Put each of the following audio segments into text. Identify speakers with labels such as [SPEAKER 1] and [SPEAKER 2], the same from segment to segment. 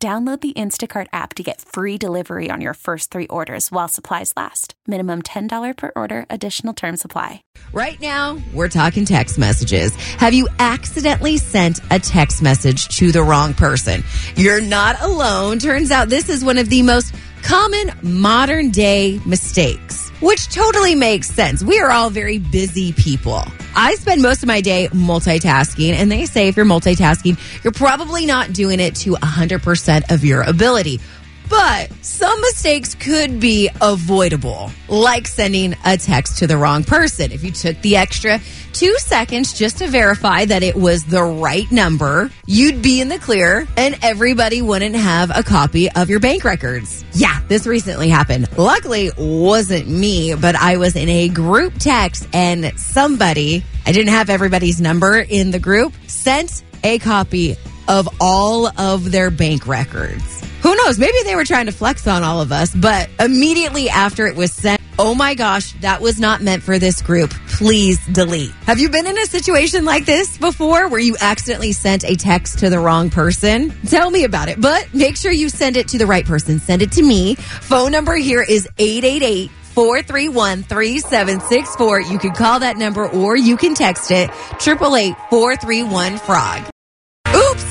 [SPEAKER 1] Download the Instacart app to get free delivery on your first three orders while supplies last. Minimum $10 per order, additional term supply.
[SPEAKER 2] Right now, we're talking text messages. Have you accidentally sent a text message to the wrong person? You're not alone. Turns out this is one of the most common modern day mistakes, which totally makes sense. We are all very busy people. I spend most of my day multitasking, and they say if you're multitasking, you're probably not doing it to 100% of your ability. But some mistakes could be avoidable, like sending a text to the wrong person. If you took the extra two seconds just to verify that it was the right number, you'd be in the clear and everybody wouldn't have a copy of your bank records. Yeah, this recently happened. Luckily, wasn't me, but I was in a group text and somebody, I didn't have everybody's number in the group, sent a copy of all of their bank records. Who knows? Maybe they were trying to flex on all of us, but immediately after it was sent, oh my gosh, that was not meant for this group. Please delete. Have you been in a situation like this before where you accidentally sent a text to the wrong person? Tell me about it, but make sure you send it to the right person. Send it to me. Phone number here is 888 431 3764. You can call that number or you can text it 888 431 frog.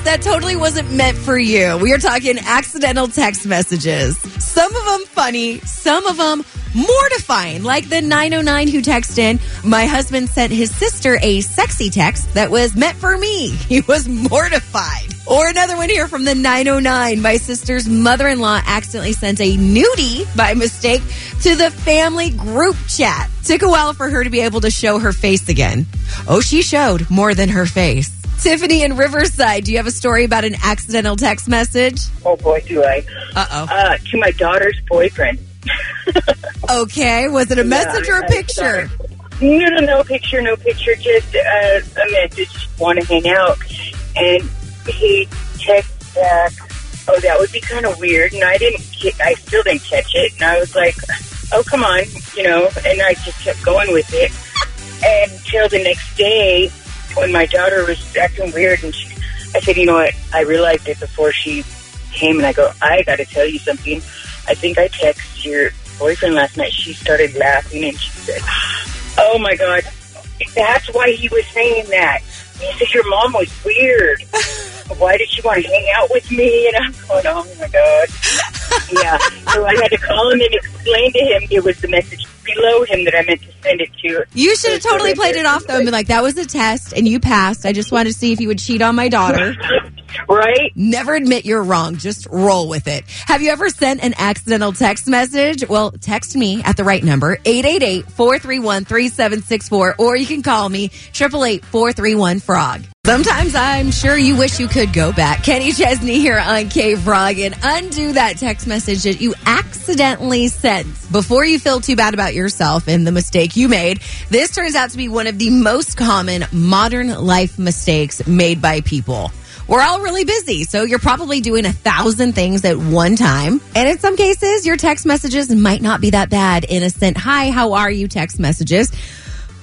[SPEAKER 2] That totally wasn't meant for you. We are talking accidental text messages. Some of them funny, some of them mortifying, like the 909 who texted in. My husband sent his sister a sexy text that was meant for me. He was mortified. Or another one here from the 909. My sister's mother in law accidentally sent a nudie by mistake to the family group chat. Took a while for her to be able to show her face again. Oh, she showed more than her face. Tiffany in Riverside, do you have a story about an accidental text message?
[SPEAKER 3] Oh boy, do I.
[SPEAKER 2] Uh-oh.
[SPEAKER 3] Uh, to my daughter's boyfriend.
[SPEAKER 2] Okay, was it a message or a picture?
[SPEAKER 3] No, no, no picture, no picture, just uh, a message. Want to hang out, and he texted back. Oh, that would be kind of weird, and I didn't. I still didn't catch it, and I was like, "Oh, come on," you know, and I just kept going with it until the next day when my daughter was acting weird, and she, I said, "You know what? I realized it before she came, and I go, I got to tell you something. I think I texted your boyfriend last night. She started laughing, and she said." Oh my God. That's why he was saying that. He said your mom was weird. Why did she want to hang out with me? And I'm going, oh my God. Yeah. So I had to call him and explain to him it was the message below him that I meant to send it to.
[SPEAKER 2] You should have totally played it off though and been like, that was a test and you passed. I just wanted to see if you would cheat on my daughter.
[SPEAKER 3] Right?
[SPEAKER 2] Never admit you're wrong. Just roll with it. Have you ever sent an accidental text message? Well, text me at the right number, 888-431-3764, or you can call me, 888-431-FROG. Sometimes I'm sure you wish you could go back. Kenny Chesney here on K Frog and undo that text message that you accidentally sent before you feel too bad about yourself and the mistake you made. This turns out to be one of the most common modern life mistakes made by people. We're all really busy, so you're probably doing a thousand things at one time. And in some cases, your text messages might not be that bad. Innocent, hi, how are you text messages.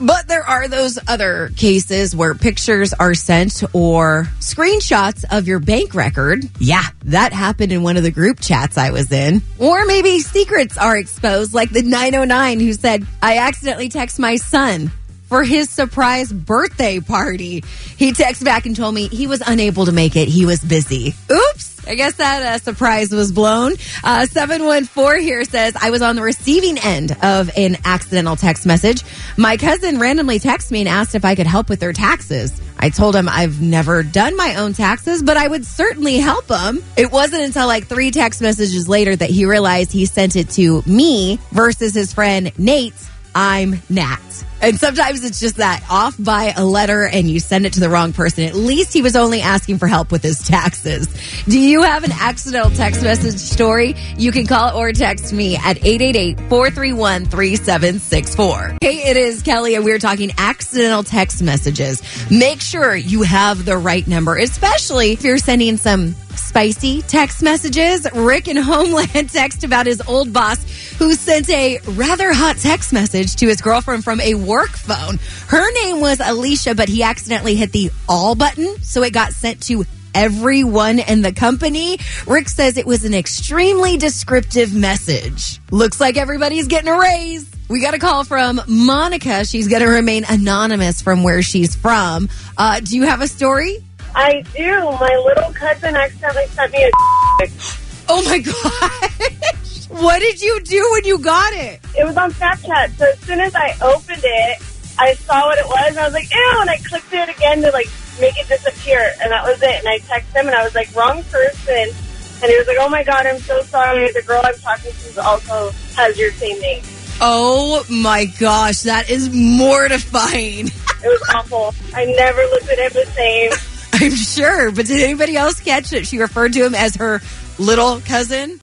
[SPEAKER 2] But there are those other cases where pictures are sent or screenshots of your bank record. Yeah, that happened in one of the group chats I was in. Or maybe secrets are exposed, like the 909 who said, I accidentally text my son for his surprise birthday party. He texted back and told me he was unable to make it. He was busy. Oops. I guess that uh, surprise was blown. Uh, 714 here says, I was on the receiving end of an accidental text message. My cousin randomly texted me and asked if I could help with their taxes. I told him I've never done my own taxes, but I would certainly help him. It wasn't until like three text messages later that he realized he sent it to me versus his friend Nate's I'm Nat. And sometimes it's just that off by a letter and you send it to the wrong person. At least he was only asking for help with his taxes. Do you have an accidental text message story? You can call or text me at 888-431-3764. Hey, it is Kelli and we're talking accidental text messages. Make sure you have the right number, especially if you're sending some spicy text messages. Rick in Homeland text about his old boss who sent a rather hot text message to his girlfriend from a work phone. Her name was Alicia, but he accidentally hit the all button, so it got sent to everyone in the company. Rick says it was an extremely descriptive message. Looks like everybody's getting a raise. We got a call from Monica. She's going to remain anonymous from where she's from. Uh, do you have a story?
[SPEAKER 4] I do. My little cousin accidentally sent me a.
[SPEAKER 2] Oh my gosh. What did you do when you got it?
[SPEAKER 4] It was on Snapchat. So as soon as I opened it, I saw what it was, and I was like, ew, and I clicked it again to like make it disappear, and that was it. And I texted him, and I was like, wrong person. And he was like, oh my god, I'm so sorry. The girl I'm talking to also has your same name.
[SPEAKER 2] Oh my gosh, that is mortifying.
[SPEAKER 4] It was awful. I never looked at him the same.
[SPEAKER 2] I'm sure, but did anybody else catch it? She referred to him as her little cousin.